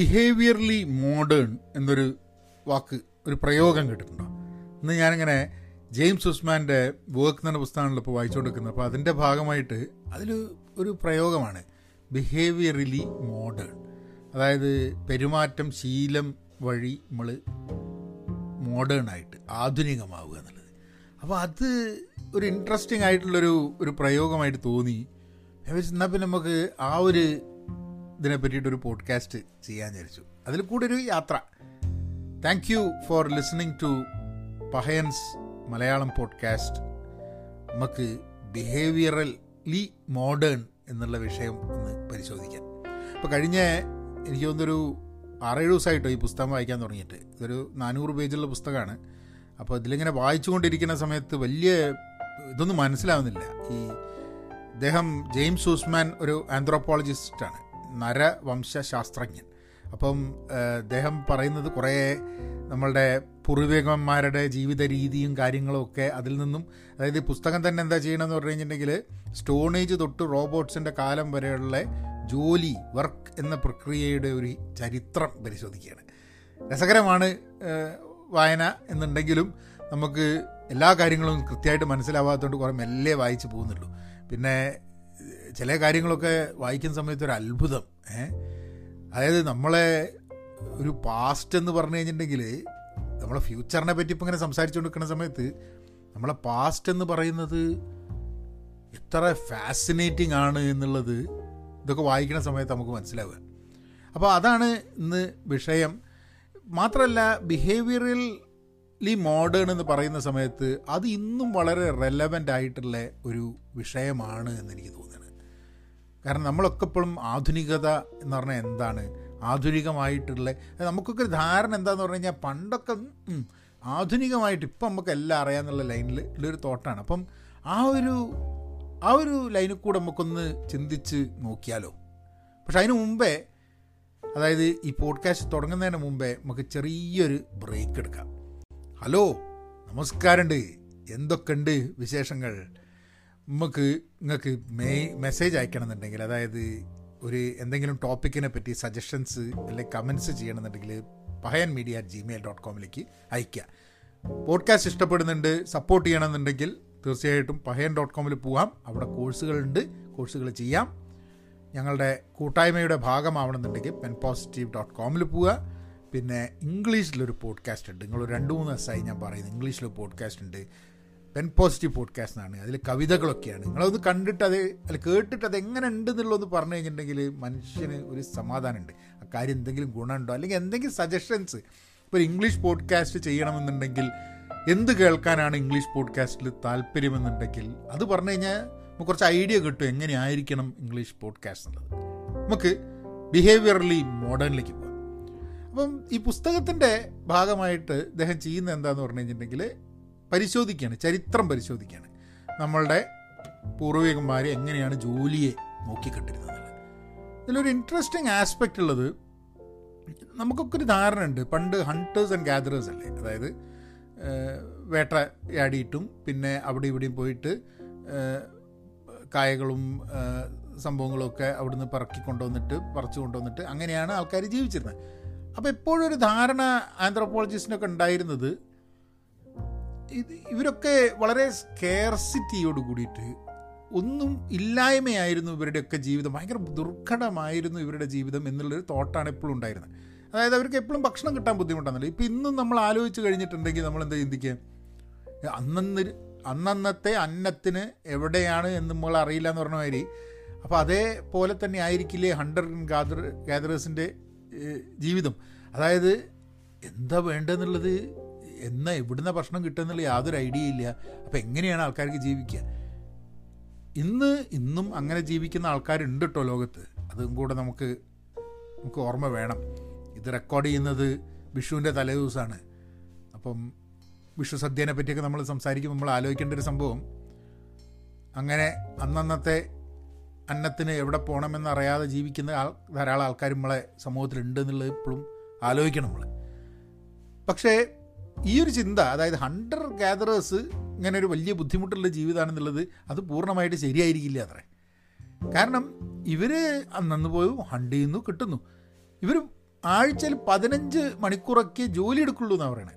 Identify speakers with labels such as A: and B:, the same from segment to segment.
A: Behaviourally modern എന്നൊരു വാക്ക് ഒരു പ്രയോഗം കേട്ടിട്ടുണ്ടോ? ഇന്ന് ഞാനിങ്ങനെ ജെയിംസ് ഉസ്മാന്റെ വർക്ക് എന്ന പുസ്തകമാണല്ലോ ഇപ്പോൾ വായിച്ചുകൊണ്ടിരിക്കുന്നത് അപ്പോൾ അതിന്റെ ഭാഗമായിട്ട് അതിൽ ഒരു പ്രയോഗമാണ്. ബിഹേവിയറലി മോഡേൺ അതായത് പെരുമാറ്റം ശീലം വഴി നമ്മൾ മോഡേൺ ആയിട്ട് ആധുനികമാവുക എന്നുള്ളത്. അപ്പോൾ അത് ഒരു ഇൻട്രസ്റ്റിംഗ് ആയിട്ടുള്ളൊരു ഒരു പ്രയോഗമായിട്ട് തോന്നി. എന്നാൽ പിന്നെ നമുക്ക് ആ ഒരു ഇതിനെ പറ്റിയിട്ടൊരു പോഡ്കാസ്റ്റ് ചെയ്യാൻ വിചാരിച്ചു. അതിൽ കൂടെ ഒരു യാത്ര. Thank you for listening to പഹയൻസ് Malayalam podcast നമുക്ക് ബിഹേവിയറലി മോഡേൺ എന്നുള്ള വിഷയം ഒന്ന് പരിശോധിക്കാം. അപ്പോൾ കഴിഞ്ഞ എനിക്ക് തോന്നുന്നൊരു ആറേഴ് ദിവസമായിട്ടോ ഈ പുസ്തകം വായിക്കാൻ തുടങ്ങിയിട്ട്. ഇതൊരു നാനൂറ് പേജുള്ള പുസ്തകമാണ്. അപ്പോൾ ഇതിലിങ്ങനെ വായിച്ചുകൊണ്ടിരിക്കുന്ന സമയത്ത് വലിയ ഇതൊന്നും മനസ്സിലാവുന്നില്ല. ഈ അദ്ദേഹം ജെയിംസ് ഹൂസ്മാൻ ഒരു ആന്ത്രോപോളജിസ്റ്റാണ് നരവംശാസ്ത്രജ്ഞൻ അപ്പം അദ്ദേഹം പറയുന്നത് കുറേ നമ്മളുടെ പൂർവികന്മാരുടെ ജീവിത രീതിയും കാര്യങ്ങളും ഒക്കെ അതിൽ നിന്നും അതായത് ഈ പുസ്തകം തന്നെ എന്താ ചെയ്യണമെന്ന് പറഞ്ഞു കഴിഞ്ഞിട്ടുണ്ടെങ്കിൽ സ്റ്റോണേജ് തൊട്ട് റോബോട്ട്സിന്റെ കാലം വരെയുള്ള ജോലി വർക്ക് എന്ന പ്രക്രിയയുടെ ഒരു ചരിത്രം പരിശോധിക്കുകയാണ്. രസകരമാണ് വായന എന്നുണ്ടെങ്കിലും നമുക്ക് എല്ലാ കാര്യങ്ങളും കൃത്യമായിട്ട് മനസ്സിലാവാത്തതുകൊണ്ട് കുറേ മെല്ലെ വായിച്ച് പോകുന്നുള്ളൂ. പിന്നെ ചില കാര്യങ്ങളൊക്കെ വായിക്കുന്ന സമയത്ത് ഒരു അത്ഭുതം. അതായത് നമ്മളെ ഒരു പാസ്റ്റ് എന്ന് പറഞ്ഞു കഴിഞ്ഞിട്ടുണ്ടെങ്കിൽ നമ്മളെ ഫ്യൂച്ചറിനെ പറ്റി ഇപ്പം ഇങ്ങനെ സംസാരിച്ചുകൊണ്ടിരിക്കുന്ന സമയത്ത് നമ്മളെ പാസ്റ്റ് എന്ന് പറയുന്നത് എത്ര ഫാസിനേറ്റിംഗ് ആണ് എന്നുള്ളത് ഇതൊക്കെ വായിക്കുന്ന സമയത്ത് നമുക്ക് മനസ്സിലാവുക. അപ്പോൾ അതാണ് ഇന്ന് വിഷയം. മാത്രമല്ല ബിഹേവിയറലി മോഡേൺ എന്ന് പറയുന്ന സമയത്ത് അത് ഇന്നും വളരെ റെലവന്റ് ആയിട്ടുള്ള ഒരു വിഷയമാണ് എന്ന് എനിക്ക് തോന്നുന്നത്. കാരണം നമ്മളൊക്കെ ഇപ്പോഴും ആധുനികത എന്ന് പറഞ്ഞാൽ എന്താണ്? ആധുനികമായിട്ടുള്ള നമുക്കൊക്കെ ധാരണ എന്താന്ന് പറഞ്ഞു കഴിഞ്ഞാൽ പണ്ടൊക്കെ ആധുനികമായിട്ട് ഇപ്പം നമുക്ക് എല്ലാം അറിയാമെന്നുള്ള ലൈനിൽ ഉള്ളൊരു തോട്ടാണ്. അപ്പം ആ ഒരു ആ ഒരു ലൈനിൽ കൂടെ നമുക്കൊന്ന് ചിന്തിച്ച് നോക്കിയാലോ? പക്ഷെ അതിന് മുമ്പേ അതായത് ഈ പോഡ്കാസ്റ്റ് തുടങ്ങുന്നതിന് മുമ്പേ നമുക്ക് ചെറിയൊരു ബ്രേക്ക് എടുക്കാം. ഹലോ നമസ്കാരമുണ്ട്. എന്തൊക്കെയുണ്ട് വിശേഷങ്ങൾ? നമുക്ക് നിങ്ങൾക്ക് മെയ് മെസ്സേജ് അയക്കണമെന്നുണ്ടെങ്കിൽ അതായത് ഒരു എന്തെങ്കിലും ടോപ്പിക്കിനെ പറ്റി സജഷൻസ് അല്ലെങ്കിൽ കമൻസ് ചെയ്യണമെന്നുണ്ടെങ്കിൽ Pahayan media at Gmail dot കോമിലേക്ക് അയയ്ക്കുക പോഡ്കാസ്റ്റ് ഇഷ്ടപ്പെടുന്നുണ്ട് സപ്പോർട്ട് ചെയ്യണമെന്നുണ്ടെങ്കിൽ തീർച്ചയായിട്ടും പഹയൻ ഡോട്ട് കോമിൽ പോകാം അവിടെ കോഴ്സുകളുണ്ട് കോഴ്സുകൾ ചെയ്യാം. ഞങ്ങളുടെ കൂട്ടായ്മയുടെ ഭാഗമാവണമെന്നുണ്ടെങ്കിൽ പെൻ പോസിറ്റീവ് ഡോട്ട് കോമിൽ പോവുക. പിന്നെ ഇംഗ്ലീഷിലൊരു പോഡ്കാസ്റ്റ് ഉണ്ട്. നിങ്ങൾ രണ്ട് മൂന്ന് ദിവസമായി ഞാൻ പറയുന്നത് ഇംഗ്ലീഷിലൊരു പോഡ്കാസ്റ്റ് ഉണ്ട്. പെൻ പോസിറ്റീവ് പോഡ്കാസ്റ്റ് എന്നാണ്. അതിൽ കവിതകളൊക്കെയാണ്. നിങ്ങളതൊന്ന് കണ്ടിട്ട് അത് അല്ല കേട്ടിട്ട് അത് എങ്ങനെ ഉണ്ട് എന്നുള്ളതെന്ന് പറഞ്ഞു കഴിഞ്ഞിട്ടുണ്ടെങ്കിൽ മനുഷ്യന് ഒരു സമാധാനമുണ്ട്. ആ കാര്യം എന്തെങ്കിലും ഗുണമുണ്ടോ? അല്ലെങ്കിൽ എന്തെങ്കിലും സജഷൻസ് ഇപ്പോൾ ഒരു ഇംഗ്ലീഷ് പോഡ്കാസ്റ്റ് ചെയ്യണമെന്നുണ്ടെങ്കിൽ എന്ത് കേൾക്കാനാണ് ഇംഗ്ലീഷ് പോഡ്കാസ്റ്റിൽ താല്പര്യമെന്നുണ്ടെങ്കിൽ അത് പറഞ്ഞു കഴിഞ്ഞാൽ നമുക്ക് കുറച്ച് ഐഡിയ കിട്ടും. എങ്ങനെയായിരിക്കണം ഇംഗ്ലീഷ് പോഡ്കാസ്റ്റ് എന്നുള്ളത്? നമുക്ക് ബിഹേവിയറലി മോഡേണിലേക്ക് പോകാം. അപ്പം ഈ പുസ്തകത്തിന്റെ ഭാഗമായിട്ട് ഇദ്ദേഹം ചെയ്യുന്ന എന്താന്ന് പറഞ്ഞു കഴിഞ്ഞിട്ടുണ്ടെങ്കിൽ പരിശോധിക്കുകയാണ് ചരിത്രം പരിശോധിക്കുകയാണ്. നമ്മളുടെ പൂർവികന്മാർ എങ്ങനെയാണ് ജോലിയെ നോക്കിക്കണ്ടിരുന്നത്. ഇതിലൊരു ഇൻട്രസ്റ്റിംഗ് ആസ്പെക്റ്റ് ഉള്ളത് നമുക്കൊക്കെ ഒരു ധാരണ ഉണ്ട് പണ്ട് ഹണ്ടേഴ്സ് ആൻഡ് ഗാദറേഴ്സ് അല്ലേ? അതായത് വേട്ടയാടിയിട്ടും പിന്നെ അവിടെ ഇവിടെയും പോയിട്ട് കായകളും സംഭവങ്ങളൊക്കെ അവിടുന്ന് പറക്കി കൊണ്ടുവന്നിട്ട് പറിച്ചു കൊണ്ടുവന്നിട്ട് അങ്ങനെയാണ് ആൾക്കാർ ജീവിച്ചിരുന്നത്. അപ്പോൾ എപ്പോഴും ഒരു ധാരണ ആന്ത്രോപോളജിസ്റ്റിനൊക്കെ ഉണ്ടായിരുന്നത് ഇത് ഇവരൊക്കെ വളരെ സ്കെയർസിറ്റിയോട് കൂടിയിട്ട് ഒന്നും ഇല്ലായ്മയായിരുന്നു ഇവരുടെയൊക്കെ ജീവിതം. ഭയങ്കര ദുർഘടമായിരുന്നു ഇവരുടെ ജീവിതം എന്നുള്ളൊരു തോട്ടാണ് എപ്പോഴും ഉണ്ടായിരുന്നത്. അതായത് അവർക്ക് എപ്പോഴും ഭക്ഷണം കിട്ടാൻ ബുദ്ധിമുട്ടാണല്ലോ. ഇപ്പം ഇന്നും നമ്മൾ ആലോചിച്ച് കഴിഞ്ഞിട്ടുണ്ടെങ്കിൽ നമ്മൾ എന്താ ചിന്തിക്കുക? അന്നന്ന് അന്നന്നത്തെ അന്നത്തിന് എവിടെയാണ് എന്ന് നമ്മൾ അറിയില്ല എന്ന് പറഞ്ഞ മാതിരി. അപ്പോൾ അതേപോലെ തന്നെ ആയിരിക്കില്ലേ ഹണ്ടർ ഗാദർ ഗാദറേഴ്സിന്റെ ജീവിതം. അതായത് എന്താ വേണ്ടതെന്നുള്ളത് എന്നാ ഇവിടുന്ന ഭക്ഷണം കിട്ടുമെന്നുള്ള യാതൊരു ഐഡിയ ഇല്ല. അപ്പോൾ എങ്ങനെയാണ് ആൾക്കാർക്ക് ജീവിക്കുക ഇന്ന് ഇന്നും അങ്ങനെ ജീവിക്കുന്ന ആൾക്കാരുണ്ട് കേട്ടോ ലോകത്ത്. അതും കൂടെ നമുക്ക് നമുക്ക് ഓർമ്മ വേണം. ഇത് റെക്കോർഡ് ചെയ്യുന്നത് വിഷുവിന്റെ തലേദിവസമാണ് അപ്പം വിഷു സദ്യനെ പറ്റിയൊക്കെ നമ്മൾ സംസാരിക്കുമ്പോൾ നമ്മൾ ആലോചിക്കേണ്ട ഒരു സംഭവം. അങ്ങനെ അന്നന്നത്തെ അന്നത്തിന് എവിടെ പോകണമെന്ന് അറിയാതെ ജീവിക്കുന്ന ആൾ ധാരാളം ആൾക്കാർ നമ്മളെ സമൂഹത്തിലുണ്ട് എന്നുള്ളത് ഇപ്പോഴും ആലോചിക്കണം നമ്മൾ പക്ഷേ ഈ ഒരു ചിന്ത അതായത് ഹണ്ടർ ഗാദറേഴ്സ് ഇങ്ങനെ ഒരു വലിയ ബുദ്ധിമുട്ടുള്ള ജീവിതമാണെന്നുള്ളത് അത് പൂർണമായിട്ട് ശരിയായിരിക്കില്ല അത്രേ. കാരണം ഇവർ അന്നു പോയി ഹണ്ട് ചെയ്യുന്നു കിട്ടുന്നു. ഇവർ ആഴ്ചയിൽ പതിനഞ്ച് മണിക്കൂറൊക്കെ ജോലി എടുക്കുള്ളൂ എന്നാണ് പറയണത്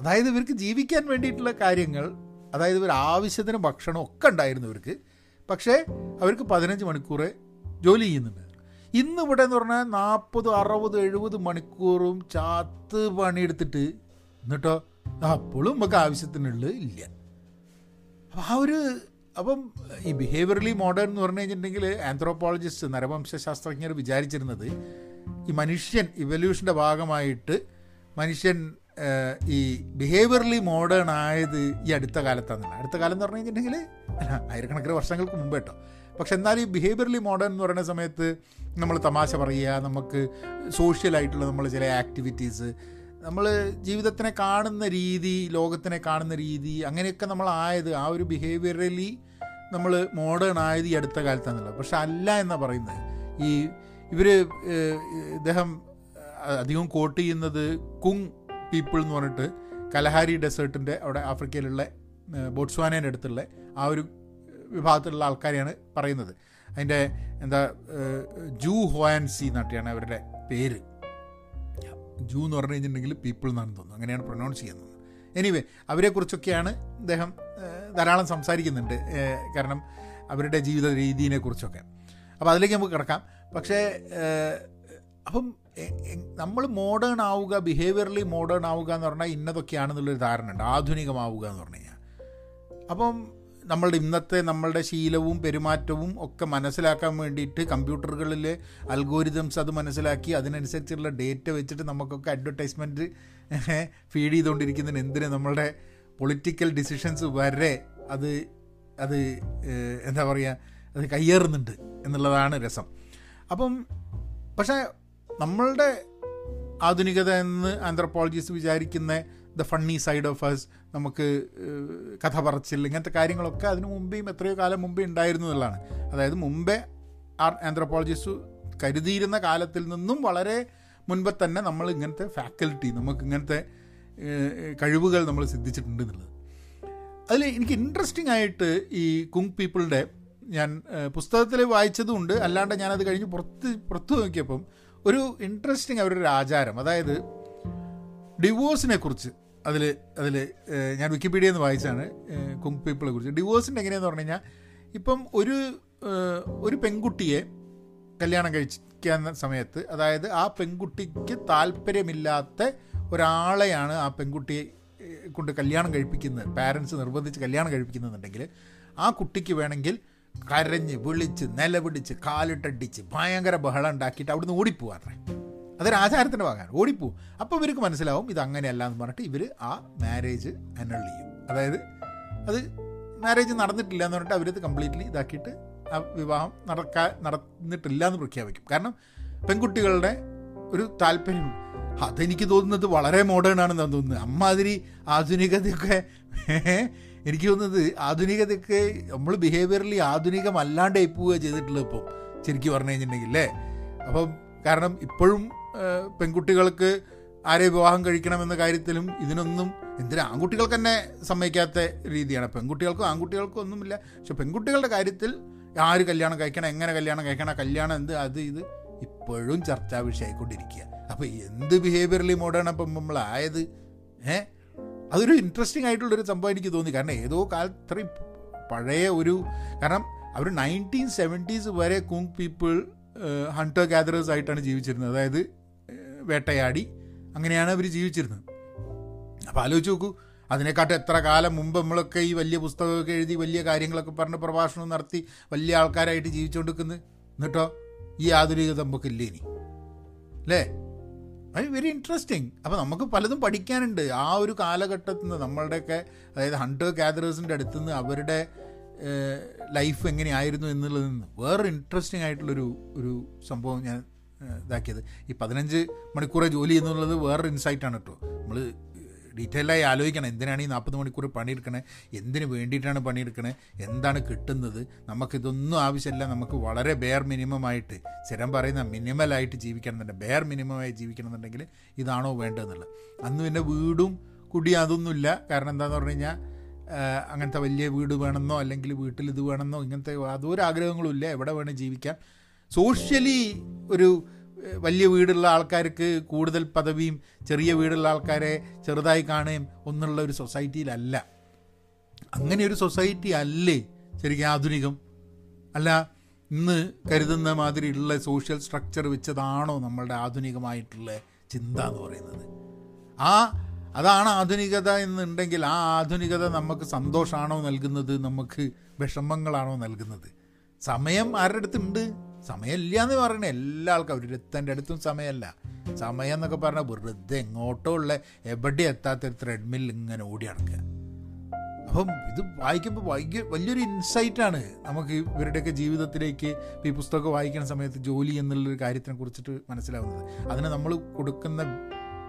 A: അതായത് ഇവർക്ക് ജീവിക്കാൻ വേണ്ടിയിട്ടുള്ള കാര്യങ്ങൾ അതായത് ഇവർ ആവശ്യത്തിന് ഭക്ഷണം ഒക്കെ ഉണ്ടായിരുന്നു ഇവർക്ക്. പക്ഷേ അവർക്ക് പതിനഞ്ച് മണിക്കൂറേ ജോലി ചെയ്യുന്നുണ്ട്. ഇന്ന് ഇവിടെ എന്ന് പറഞ്ഞാൽ നാൽപ്പത് അറുപത് എഴുപത് മണിക്കൂറും ചാത്ത് പണിയെടുത്തിട്ട് എന്നിട്ടോ? അപ്പോഴും നമുക്ക് ആവശ്യത്തിനുള്ള ഇല്ല. അപ്പം ആ ഒരു അപ്പം ഈ ബിഹേവിയറലി മോഡേൺ എന്ന് പറഞ്ഞു കഴിഞ്ഞിട്ടുണ്ടെങ്കിൽ ആന്ത്രോപോളജിസ്റ്റ് നരവംശാസ്ത്രജ്ഞർ വിചാരിച്ചിരുന്നത് ഈ മനുഷ്യൻ ഇവല്യൂഷന്റെ ഭാഗമായിട്ട് മനുഷ്യൻ ഈ ബിഹേവിയർലി മോഡേൺ ആയത് ഈ അടുത്ത കാലത്താണെന്നില്ല അടുത്ത കാലം എന്ന് പറഞ്ഞു കഴിഞ്ഞിട്ടുണ്ടെങ്കിൽ ആയിരക്കണക്കിന് വർഷങ്ങൾക്ക് മുമ്പ് കേട്ടോ. പക്ഷെ എന്നാൽ ഈ ബിഹേവിയർലി മോഡേൺ എന്ന് പറയുന്ന സമയത്ത് നമ്മൾ തമാശ പറയുക നമുക്ക് സോഷ്യലായിട്ടുള്ള നമ്മൾ ചില ആക്ടിവിറ്റീസ് നമ്മൾ ജീവിതത്തിനെ കാണുന്ന രീതി ലോകത്തിനെ കാണുന്ന രീതി അങ്ങനെയൊക്കെ നമ്മൾ ആയത് ആ ഒരു ബിഹേവിയറലി നമ്മൾ മോഡേൺ ആയത് ഈ അടുത്ത കാലത്താണെന്നുള്ളത് പക്ഷെ അല്ല എന്നാണ് പറയുന്നത്. ഈ ഇവർ ഇദ്ദേഹം അധികം കോട്ട് ചെയ്യുന്നത് കുങ് പീപ്പിൾ എന്ന് പറഞ്ഞിട്ട് കലഹാരി ഡെസേർട്ടിന്റെ അവിടെ ആഫ്രിക്കയിലുള്ള ബോട്സ്വാനേന്റെ അടുത്തുള്ള ആ ഒരു വിഭാഗത്തിലുള്ള ആൾക്കാരെയാണ് പറയുന്നത്. അതിന്റെ എന്താ ജൂ ഹോയാൻസി എന്നാട്ടിയാണ് അവരുടെ പേര്. ജൂ എന്ന് പറഞ്ഞു കഴിഞ്ഞിട്ടുണ്ടെങ്കിൽ പീപ്പിൾ എന്നാണ് തോന്നുന്നു. അങ്ങനെയാണ് പ്രൊനൗൺസ് ചെയ്യുന്നത്. എനിവേ അവരെക്കുറിച്ചൊക്കെയാണ് അദ്ദേഹം ധാരാളം സംസാരിക്കുന്നുണ്ട്. കാരണം അവരുടെ ജീവിത രീതിയെക്കുറിച്ചൊക്കെ അപ്പോൾ അതിലേക്ക് നമുക്ക് കിടക്കാം. പക്ഷേ അപ്പം നമ്മൾ മോഡേൺ ആവുക ബിഹേവിയറലി മോഡേൺ ആവുക എന്ന് പറഞ്ഞാൽ ഇന്നതൊക്കെയാണെന്നുള്ളൊരു ധാരണ ഉണ്ട് ആധുനികമാവുക എന്ന് പറഞ്ഞു കഴിഞ്ഞാൽ. അപ്പം നമ്മളുടെ ഇന്നത്തെ നമ്മളുടെ ശീലവും പെരുമാറ്റവും ഒക്കെ മനസ്സിലാക്കാൻ വേണ്ടിയിട്ട് കമ്പ്യൂട്ടറുകളിലെ അൽഗോരിതംസ് അത് മനസ്സിലാക്കി അതിനനുസരിച്ചുള്ള ഡേറ്റ വെച്ചിട്ട് നമുക്കൊക്കെ അഡ്വർടൈസ്മെന്റ് ഫീഡ് ചെയ്തുകൊണ്ടിരിക്കുന്നതിന് എന്തിന് നമ്മളുടെ പൊളിറ്റിക്കൽ ഡിസിഷൻസ് വരെ അത് അത് എന്താ പറയുക അത് കയ്യേറുന്നുണ്ട് എന്നുള്ളതാണ് രസം. അപ്പം പക്ഷേ നമ്മളുടെ ആധുനികത എന്ന് ആന്ത്രപ്പോളജിസ്റ്റ് വിചാരിക്കുന്ന the funny side of us നമുക്ക് കഥ പറച്ചിൽ ഇങ്ങനത്തെ കാര്യങ്ങളൊക്കെ അതിനു മുമ്പേയും എത്രയോ കാലം മുമ്പേ ഉണ്ടായിരുന്നു എന്നുള്ളതാണ്. അതായത് മുമ്പേ ആന്ത്രപ്പോളജിസ്റ്റ് കരുതിയിരുന്ന കാലത്തിൽ നിന്നും വളരെ മുൻപ് തന്നെ നമ്മൾ ഇങ്ങനത്തെ ഫാക്കൽറ്റി നമുക്ക് ഇങ്ങനത്തെ കഴിവുകൾ നമ്മൾ സിദ്ധിച്ചിട്ടുണ്ട് എന്നുള്ളത്. അതിൽ എനിക്ക് ഇൻട്രസ്റ്റിംഗ് ആയിട്ട് ഈ കുങ് പീപ്പിളുടെ ഞാൻ പുസ്തകത്തിൽ വായിച്ചതുമുണ്ട് അല്ലാണ്ട് ഞാനത് കഴിഞ്ഞ് പുറത്ത് പുറത്ത് നോക്കിയപ്പം ഒരു ഇൻട്രസ്റ്റിംഗ് ഒരു ആചാരം. അതായത് ഡിവോഴ്സിനെ കുറിച്ച് അതിൽ അതിൽ ഞാൻ വിക്കിപീഡിയ എന്ന് വായിച്ചാണ് കുങ് പീപ്പിളെ കുറിച്ച്. ഡിവോഴ്സിന്റെ എങ്ങനെയാന്ന് പറഞ്ഞു കഴിഞ്ഞാൽ ഇപ്പം ഒരു ഒരു പെൺകുട്ടിയെ കല്യാണം കഴിക്കുന്ന സമയത്ത് അതായത് ആ പെൺകുട്ടിക്ക് താല്പര്യമില്ലാത്ത ഒരാളെയാണ് ആ പെൺകുട്ടിയെ കൊണ്ട് കല്യാണം കഴിപ്പിക്കുന്നത് പാരൻസ് നിർബന്ധിച്ച് കല്യാണം കഴിപ്പിക്കുന്നുണ്ടെങ്കിൽ ആ കുട്ടിക്ക് വേണമെങ്കിൽ കരഞ്ഞ് വിളിച്ച് നിലപിടിച്ച് കാലിട്ടടിച്ച് ഭയങ്കര ബഹളം ഉണ്ടാക്കിയിട്ട് അവിടുന്ന് ഓടിപ്പോവാറേ അതൊരു. ആചാരത്തിന്റെ ഭാഗമാണ്. ഓടിപ്പോവും. അപ്പോൾ ഇവർക്ക് മനസ്സിലാവും ഇത് അങ്ങനെയല്ല എന്ന് പറഞ്ഞിട്ട് ഇവർ ആ മാരേജ് അനൾ ചെയ്യും. അതായത് അത് മാരേജ് നടന്നിട്ടില്ല എന്ന് പറഞ്ഞിട്ട് അവരത് കംപ്ലീറ്റ്ലി ഇതാക്കിയിട്ട് ആ വിവാഹം നടക്കാൻ നടന്നിട്ടില്ല എന്ന് പ്രഖ്യാപിക്കും. കാരണം പെൺകുട്ടികളുടെ ഒരു താല്പര്യം അതെനിക്ക് തോന്നുന്നത് വളരെ മോഡേൺ ആണെന്നാണ് തോന്നുന്നത്. അമ്മാതിരി ആധുനികതയൊക്കെ എനിക്ക് തോന്നുന്നത് ആധുനികതയൊക്കെ നമ്മൾ ബിഹേവിയറലി ആധുനികമല്ലാണ്ടായി പോവുക ചെയ്തിട്ടുള്ളത് ഇപ്പം ശരിക്കും പറഞ്ഞു കഴിഞ്ഞിട്ടുണ്ടെങ്കിൽ അല്ലേ? അപ്പം കാരണം ഇപ്പോഴും പെൺകുട്ടികൾക്ക് ആരെ വിവാഹം കഴിക്കണമെന്ന കാര്യത്തിലും ഇതിനൊന്നും എന്തിനാ? ആൺകുട്ടികൾക്ക് തന്നെ സമ്മതിക്കാത്ത രീതിയാണ്. പെൺകുട്ടികൾക്കും ആൺകുട്ടികൾക്കും ഒന്നുമില്ല. പക്ഷെ പെൺകുട്ടികളുടെ കാര്യത്തിൽ ആര് കല്യാണം കഴിക്കണം എങ്ങനെ കല്യാണം കഴിക്കണം കല്യാണം എന്ത് അത് ഇത് ഇപ്പോഴും ചർച്ചാ വിഷയമായിക്കൊണ്ടിരിക്കുക. അപ്പോൾ എന്ത് ബിഹേവിയറലി മോഡേൺ അപ്പം നമ്മളായത്? ഏ? അതൊരു ഇൻട്രസ്റ്റിംഗ് ആയിട്ടുള്ളൊരു സംഭവം എനിക്ക് തോന്നി. കാരണം ഏതോ കാലത്ത് ഇത്രയും പഴയ ഒരു കാരണം അവർ നയന്റീൻ സെവന്റീസ് വരെ കുങ് പീപ്പിൾ ഹണ്ടർ ഗാദറേഴ്സ് ആയിട്ടാണ് ജീവിച്ചിരുന്നത്. അതായത് വേട്ടയാടി അങ്ങനെയാണ് അവർ ജീവിച്ചിരുന്നത്. അപ്പോൾ ആലോചിച്ച് നോക്കൂ അതിനെക്കാട്ടും എത്ര കാലം മുമ്പ് നമ്മളൊക്കെ ഈ വലിയ പുസ്തകമൊക്കെ എഴുതി വലിയ കാര്യങ്ങളൊക്കെ പറഞ്ഞ് പ്രഭാഷണം നടത്തി വലിയ ആൾക്കാരായിട്ട് ജീവിച്ചുകൊണ്ടിരിക്കുന്നത് എന്നിട്ടോ ഈ ആധുനികത നമുക്കില്ലേ ഇനി? അല്ലേ? അത് വെരി ഇൻട്രസ്റ്റിംഗ് അപ്പോൾ നമുക്ക് പലതും പഠിക്കാനുണ്ട്. ആ ഒരു കാലഘട്ടത്തിൽ നിന്ന് നമ്മളുടെയൊക്കെ അതായത് ഹണ്ടർ ഗാദറേഴ്സിന്റെ അടുത്തു നിന്ന് അവരുടെ ലൈഫ് എങ്ങനെയായിരുന്നു എന്നുള്ളതിൽ നിന്ന് വേറെ ഇൻട്രസ്റ്റിംഗ് ആയിട്ടുള്ളൊരു ഒരു സംഭവം ഞാൻ ഇതാക്കിയത്. ഈ പതിനഞ്ച് മണിക്കൂറെ ജോലി എന്നുള്ളത് വേറൊരു ഇൻസൈറ്റാണ് കേട്ടോ നമ്മൾ ഡീറ്റെയിലായി ആലോചിക്കണം. എന്തിനാണ് ഈ നാൽപ്പത് മണിക്കൂർ പണിയെടുക്കണേ? എന്തിനു വേണ്ടിയിട്ടാണ് പണിയെടുക്കണേ? എന്താണ് കിട്ടുന്നത്? നമുക്കിതൊന്നും ആവശ്യമില്ല. നമുക്ക് വളരെ ബെയർ മിനിമമായിട്ട് സ്ഥിരം പറയുന്ന മിനിമലായിട്ട് ജീവിക്കണം എന്നുണ്ടെങ്കിൽ ബെയർ മിനിമമായി ജീവിക്കണം എന്നുണ്ടെങ്കിൽ ഇതാണോ വേണ്ടതെന്നുള്ളത്. അന്ന് പിന്നെ വീടും കുടിയും അതൊന്നുമില്ല. കാരണം എന്താണെന്ന് പറഞ്ഞു കഴിഞ്ഞാൽ അങ്ങനത്തെ വലിയ വീട് വേണമെന്നോ അല്ലെങ്കിൽ വീട്ടിൽ ഇത് വേണമെന്നോ ഇങ്ങനത്തെ യാതൊരു ആഗ്രഹങ്ങളും ഇല്ല. എവിടെ വേണേൽ ജീവിക്കാം. സോഷ്യലി ഒരു വലിയ വീടുള്ള ആൾക്കാർക്ക് കൂടുതൽ പദവിയും ചെറിയ വീടുള്ള ആൾക്കാരെ ചെറുതായി കാണുകയും ഒന്നുള്ള ഒരു സൊസൈറ്റിയിലല്ല. അങ്ങനെ ഒരു സൊസൈറ്റി അല്ലേ ശരിക്കും ആധുനികം? അല്ല ഇന്ന് കരുതുന്ന മാതിരിയുള്ള സോഷ്യൽ സ്ട്രക്ചർ വെച്ചതാണോ നമ്മളുടെ ആധുനികമായിട്ടുള്ള ചിന്ത എന്ന് പറയുന്നത്? ആ അതാണ് ആധുനികത എന്നുണ്ടെങ്കിൽ ആ ആധുനികത നമുക്ക് സന്തോഷമാണോ നൽകുന്നത്? നമുക്ക് വിഷമങ്ങളാണോ നൽകുന്നത്? സമയം ആരുടെ അടുത്തുണ്ട്? സമയമില്ല എന്ന് പറയണേ എല്ലാ ആൾക്കാരും ഒരുത്തന്റെ അടുത്തും സമയമല്ല. സമയം എന്നൊക്കെ പറഞ്ഞാൽ വെറുതെ എങ്ങോട്ടോ ഉള്ള എവിടെ എത്താത്ത ത്രെഡ്മിൽ ഇങ്ങനെ ഓടി നടക്കുക. അപ്പം ഇത് വായിക്കുമ്പോൾ ഭയങ്കര വലിയൊരു ഇൻസൈറ്റാണ് നമുക്ക് ഇവരുടെയൊക്കെ ജീവിതത്തിലേക്ക് ഈ പുസ്തകം വായിക്കുന്ന സമയത്ത് ജോലി എന്നുള്ളൊരു കാര്യത്തിനെ കുറിച്ചിട്ട് മനസ്സിലാവുന്നത്. അതിന് നമ്മൾ കൊടുക്കുന്ന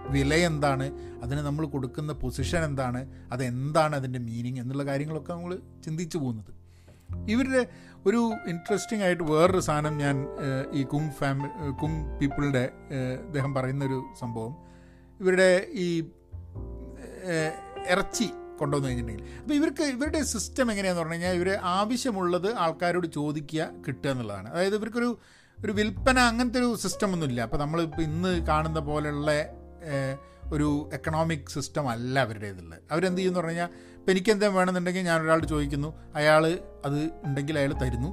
A: വില എന്താണ്? അതിന് നമ്മൾ കൊടുക്കുന്ന പൊസിഷൻ എന്താണ്? അതെന്താണ് അതിന്റെ മീനിങ് എന്നുള്ള കാര്യങ്ങളൊക്കെ നമ്മൾ ചിന്തിച്ചു പോകുന്നത്. ഇവരുടെ ഒരു ഇൻട്രസ്റ്റിംഗ് ആയിട്ട് വേറൊരു സാധനം ഞാൻ ഈ കുങ് ഫാമിലി കുങ് പീപ്പിളുടെ അദ്ദേഹം പറയുന്നൊരു സംഭവം. ഇവരുടെ ഈ ഇറച്ചി കൊണ്ടുവന്നു കഴിഞ്ഞിട്ടുണ്ടെങ്കിൽ. അപ്പോൾ ഇവർക്ക് ഇവരുടെ സിസ്റ്റം എങ്ങനെയാന്ന് പറഞ്ഞു കഴിഞ്ഞാൽ ഇവർ ആവശ്യമുള്ളത് ആൾക്കാരോട് ചോദിക്കുക കിട്ടുക എന്നുള്ളതാണ്. അതായത് ഇവർക്കൊരു ഒരു വിൽപ്പന അങ്ങനത്തെ ഒരു സിസ്റ്റം ഒന്നുമില്ല. അപ്പോൾ നമ്മളിപ്പോൾ ഇന്ന് കാണുന്ന പോലെയുള്ള ഒരു എക്കണോമിക് സിസ്റ്റം അല്ല അവരുടേതുള്ളത്. അവരെന്ത് ചെയ്യുമെന്ന് പറഞ്ഞു കഴിഞ്ഞാൽ ഇപ്പം എനിക്കെന്താ വേണമെന്നുണ്ടെങ്കിൽ ഞാൻ ഒരാളോട് ചോദിക്കുന്നു അയാൾ അത് ഉണ്ടെങ്കിൽ അയാൾ തരുന്നു.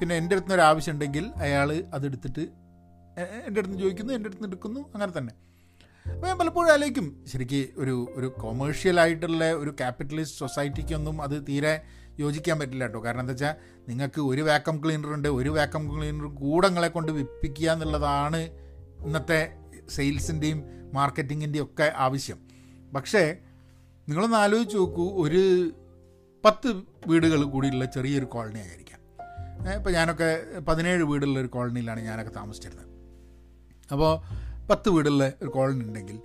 A: പിന്നെ എന്റെ അടുത്ത് ഒരു ആവശ്യം ഉണ്ടെങ്കിൽ അയാൾ അതെടുത്തിട്ട് എന്റെ അടുത്ത് ചോദിക്കുന്നു എന്റെ അടുത്ത് എടുക്കുന്നു അങ്ങനെ തന്നെ. അപ്പോൾ ഞാൻ പലപ്പോഴും ആലോചിക്കും ശരിക്ക് ഒരു ഒരു കൊമേഴ്ഷ്യലായിട്ടുള്ള ഒരു ക്യാപിറ്റലിസ്റ്റ് സൊസൈറ്റിക്കൊന്നും അത് തീരെ യോജിക്കാൻ പറ്റില്ല കേട്ടോ. കാരണം എന്താ വെച്ചാൽ നിങ്ങൾക്ക് ഒരു വാക്കം ക്ലീനർ ഉണ്ട് ഒരു വാക്കം ക്ലീനർ കൂടങ്ങളെ കൊണ്ട് വിപ്പിക്കുക എന്നുള്ളതാണ് ഇന്നത്തെ സെയിൽസിന്റെയും മാർക്കറ്റിങ്ങിന്റെയും ഒക്കെ ആവശ്യം. പക്ഷേ നിങ്ങളൊന്ന് ആലോചിച്ച് നോക്കൂ ഒരു പത്ത് വീടുകൾ കൂടിയുള്ള ചെറിയൊരു കോളനി ആയിരിക്കാം. ഇപ്പോൾ ഞാനൊക്കെ പതിനേഴ് വീടുള്ള ഒരു കോളനിയിലാണ് ഞാനൊക്കെ താമസിച്ചിരുന്നത്. അപ്പോൾ പത്ത് വീടുള്ള ഒരു കോളനി ഉണ്ടെങ്കിൽ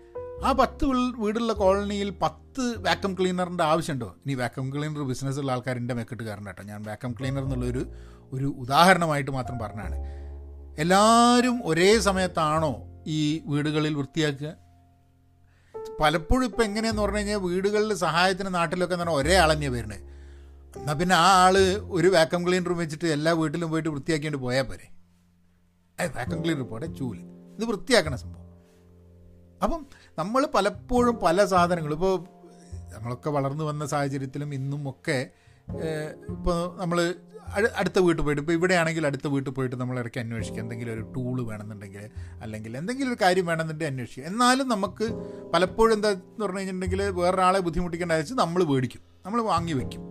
A: ആ പത്ത് വീടുള്ള കോളനിയിൽ പത്ത് വാക്കം ക്ലീനറിന്റെ ആവശ്യമുണ്ടോ? ഇനി വാക്വം ക്ലീനർ ബിസിനസ്സുള്ള ആൾക്കാരിന്റെ മെക്കിട്ട് കയറണ്ട കേട്ടോ. ഞാൻ വാക്വം ക്ലീനർ എന്നുള്ളൊരു ഒരു ഉദാഹരണമായിട്ട് മാത്രം പറഞ്ഞാണ് എല്ലാവരും ഒരേ സമയത്താണോ ഈ വീടുകളിൽ വൃത്തിയാക്കുക? പലപ്പോഴും ഇപ്പം എങ്ങനെയാന്ന് പറഞ്ഞു കഴിഞ്ഞാൽ വീടുകളിൽ സഹായത്തിന് നാട്ടിലൊക്കെ എന്ന് പറഞ്ഞാൽ ഒരേ ആളെന്നെയാണ് വരുന്നത് എന്നാൽ പിന്നെ ആ ആൾ ഒരു വാക്കം ക്ലീനർ വെച്ചിട്ട് എല്ലാ വീട്ടിലും പോയിട്ട് വൃത്തിയാക്കിയിട്ട് പോയാൽ പോരെ. ഏ വാക്കം ക്ലീനർ പോട്ടെ ചൂൽ. ഇത് വൃത്തിയാക്കണ സംഭവം. അപ്പം നമ്മൾ പലപ്പോഴും പല സാധനങ്ങളും ഇപ്പോൾ നമ്മളൊക്കെ വളർന്നു വന്ന സാഹചര്യത്തിലും ഇന്നും ഒക്കെ ഇപ്പോൾ നമ്മൾ അടുത്ത വീട്ടിൽ പോയിട്ട് ഇപ്പോൾ ഇവിടെയാണെങ്കിൽ അടുത്ത വീട്ടിൽ പോയിട്ട് നമ്മൾ ഇടയ്ക്ക് അന്വേഷിക്കുക എന്തെങ്കിലും ഒരു ടൂൾ വേണമെന്നുണ്ടെങ്കിൽ അല്ലെങ്കിൽ എന്തെങ്കിലും ഒരു കാര്യം വേണമെന്നുണ്ടെങ്കിൽ അന്വേഷിക്കുക എന്നാലും നമുക്ക് പലപ്പോഴും എന്താ എന്ന് പറഞ്ഞു കഴിഞ്ഞിട്ടുണ്ടെങ്കിൽ വേറൊരാളെ ബുദ്ധിമുട്ടിക്കേണ്ട വെച്ച് നമ്മൾ മേടിക്കും. നമ്മൾ വാങ്ങി വയ്ക്കും